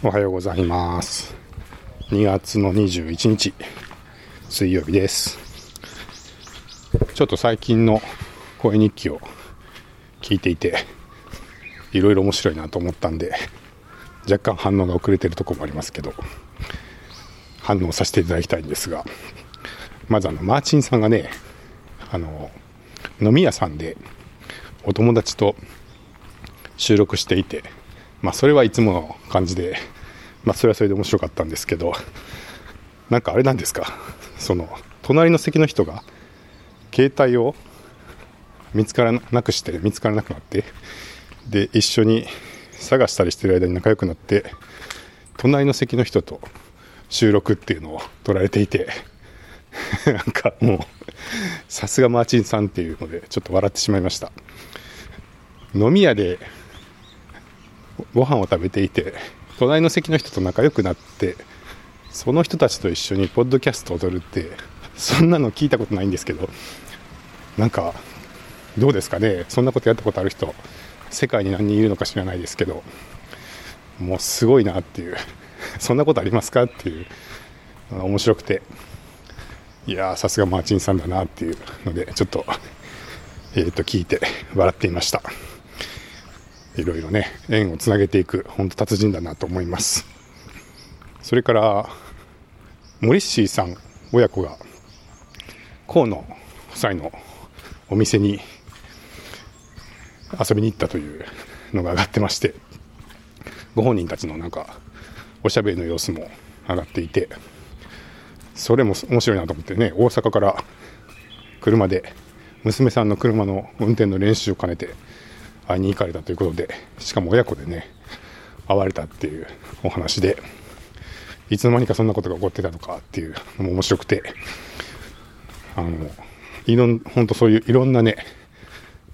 おはようございます。2月の21日水曜日です。ちょっと最近の声日記を聞いていていろいろ面白いなと思ったんで若干反応が遅れてるとこもありますけど反応させていただきたいんですがまずあのマーチンさんがねあの飲み屋さんでお友達と収録していてまあそれはいつもの感じでまあそれはそれで面白かったんですけどなんかあれなんですか？その隣の席の人が携帯を見つからなくして見つからなくなってで一緒に探したりしてる間に仲良くなって隣の席の人と収録っていうのを撮られていて なんかもうさすがマーチンさんっていうのでちょっと笑ってしまいました。飲み屋でご飯を食べていて隣の席の人と仲良くなってその人たちと一緒にポッドキャストを撮るってそんなの聞いたことないんですけどなんかどうですかね？そんなことやったことある人世界に何人いるのか知らないですけどもうすごいなっていうそんなことありますかっていう面白くていやさすがマーチンさんだなっていうのでちょっと,、えー、と聞いて笑っていました。いろいろね縁をつなげていく本当達人だなと思います。それからモリッシーさん親子が河野夫妻のお店に遊びに行ったというのが上がってましてご本人たちのなんかおしゃべりの様子も上がっていてそれも面白いなと思ってね大阪から車で娘さんの車の運転の練習を兼ねて会いに行かれたということでしかも親子でね会われたっていうお話でいつの間にかそんなことが起こってたのかっていうのも面白くてあのいろん本当そういういろんなね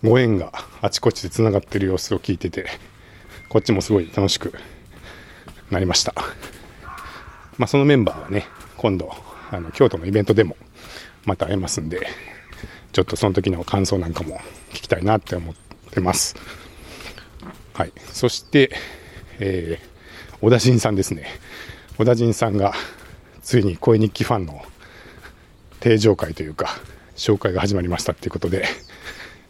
ご縁があちこちでつながってる様子を聞いててこっちもすごい楽しくなりました。まあそのメンバーはね今度あの京都のイベントでもまた会えますんでちょっとその時の感想なんかも聞きたいなって思ってます。はい。そしてえー、小田陣さんですね。小田陣さんがついに声日記ファンの定常会というか紹介が始まりましたっていうことで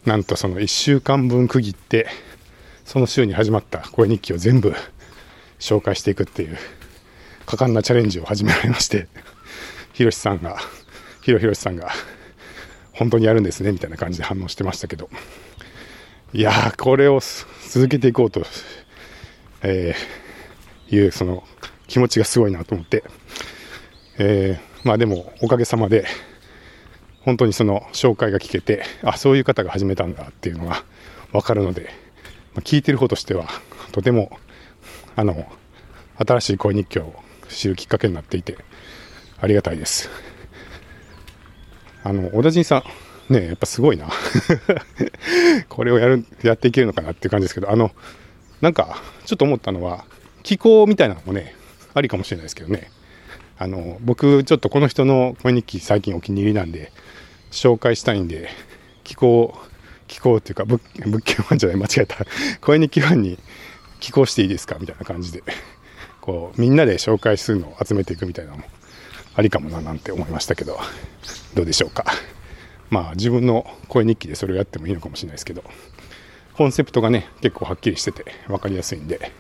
なんとその1週間分区切ってその週に始まった声日記を全部紹介していくっていう果敢なチャレンジを始められましてひろしさんがひろひろしさんが本当にやるんですねみたいな感じで反応してましたけど。いやーこれを続けていこうと、えー、いうその気持ちがすごいなと思って、えー、まあでもおかげさまで本当にその紹介が聞けてあそういう方が始めたんだっていうのが分かるので、まあ、聞いてる方としてはとてもあの新しい恋日記を知るきっかけになっていてありがたいです。あの小田陣さんねやっぱすごいな。これをやるやっていけるのかなっていう感じですけどあのなんかちょっと思ったのは気候みたいなのもねありかもしれないですけどね。あの僕ちょっとこの人の恋日記最近お気に入りなんで紹介したいんで気候気候っていうか物物件ファンじゃない間違えた。恋日記ファンに寄稿していいですか？みたいな感じでこうみんなで紹介するのを集めていくみたいなのもありかもななんて思いましたけどどうでしょうか？まあ自分の声日記でそれをやってもいいのかもしれないですけどコンセプトがね結構はっきりしてて分かりやすいんで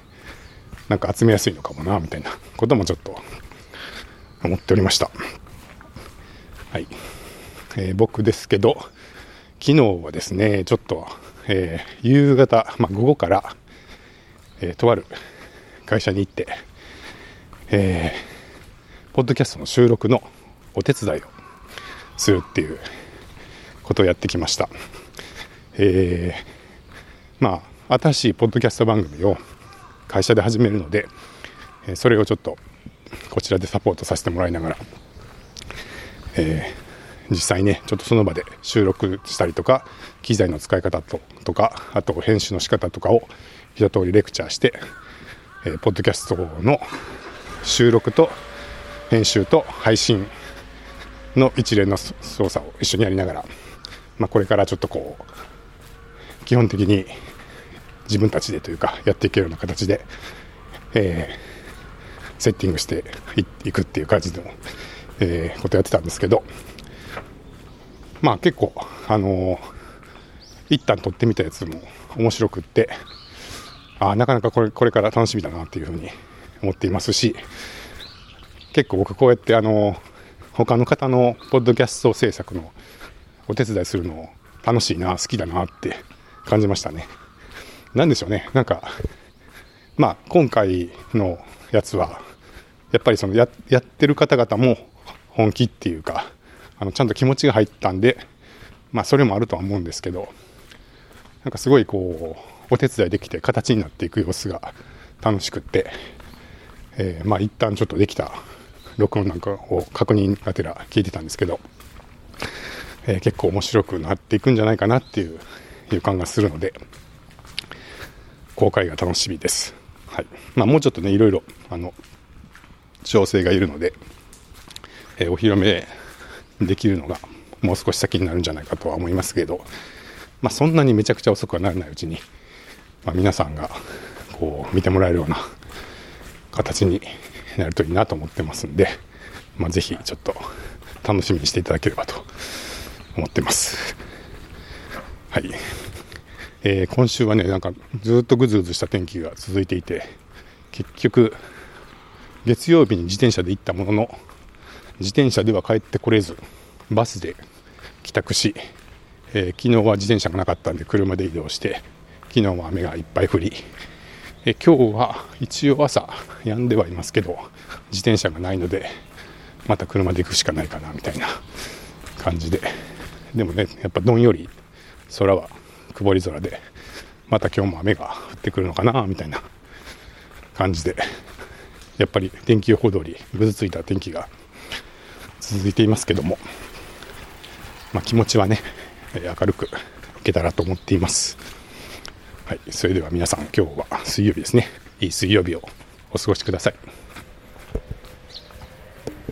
なんか集めやすいのかもなみたいなこともちょっと思っておりました。はい、えー、僕ですけど昨日はですねちょっと、えー、夕方、まあ、午後から、えー、とある会社に行って、えー、ポッドキャストの収録のお手伝いをするっていうことをやってきました。えー、まあ、新しいポッドキャスト番組を会社で始めるので、それをちょっとこちらでサポートさせてもらいながら、えー、実際ねちょっとその場で収録したりとか機材の使い方ととかあと編集の仕方とかを一通りレクチャーして、えー、ポッドキャストの収録と編集と配信の一連の操作を一緒にやりながら、まあ、これからちょっとこう基本的に自分たちでというかやっていけるような形で、えーセッティングしていくっていう感じの、えー、ことやってたんですけど、まあ結構、あのー、一旦撮ってみたやつも面白くって、あなかなかこれこれから楽しみだなっていうふうに思っていますし、結構僕こうやってあの他の方のポッドキャスト制作のお手伝いするの楽しいな、好きだなって感じましたね。なんでしょうね、なんか、まあ今回のやつは、やっぱりそのややってる方々も本気っていうか、あのちゃんと気持ちが入ったんで、まあそれもあるとは思うんですけど、なんかすごいこう、お手伝いできて形になっていく様子が楽しくって、えー、まあ一旦ちょっとできた録音なんかを確認がてら聞いてたんですけど、えー、結構面白くなっていくんじゃないかなっていう予感がするので、公開が楽しみです。はい。まあもうちょっとね、いろいろ、あの、調整がいるので、えー、お披露目できるのがもう少し先になるんじゃないかとは思いますけど、まあそんなにめちゃくちゃ遅くはならないうちに、まあ、皆さんがこう見てもらえるような形になるといいなと思ってますんで、まあ、ぜひちょっと楽しみにしていただければと思ってます。はい。えー、今週はね、なんかずっとぐずぐずした天気が続いていて、結局、月曜日に自転車で行ったものの、自転車では帰ってこれず、バスで帰宅し、えー、昨日は自転車がなかったんで車で移動して、昨日は雨がいっぱい降り、え今日は一応朝止んではいますけど自転車がないのでまた車で行くしかないかなみたいな感じででもねやっぱどんより空は曇り空でまた今日も雨が降ってくるのかなみたいな感じでやっぱり天気予報通りぐずついた天気が続いていますけども、まあ、気持ちはね明るくいけたらと思っています。はい、それでは皆さん、今日は水曜日ですね。いい水曜日をお過ごしください。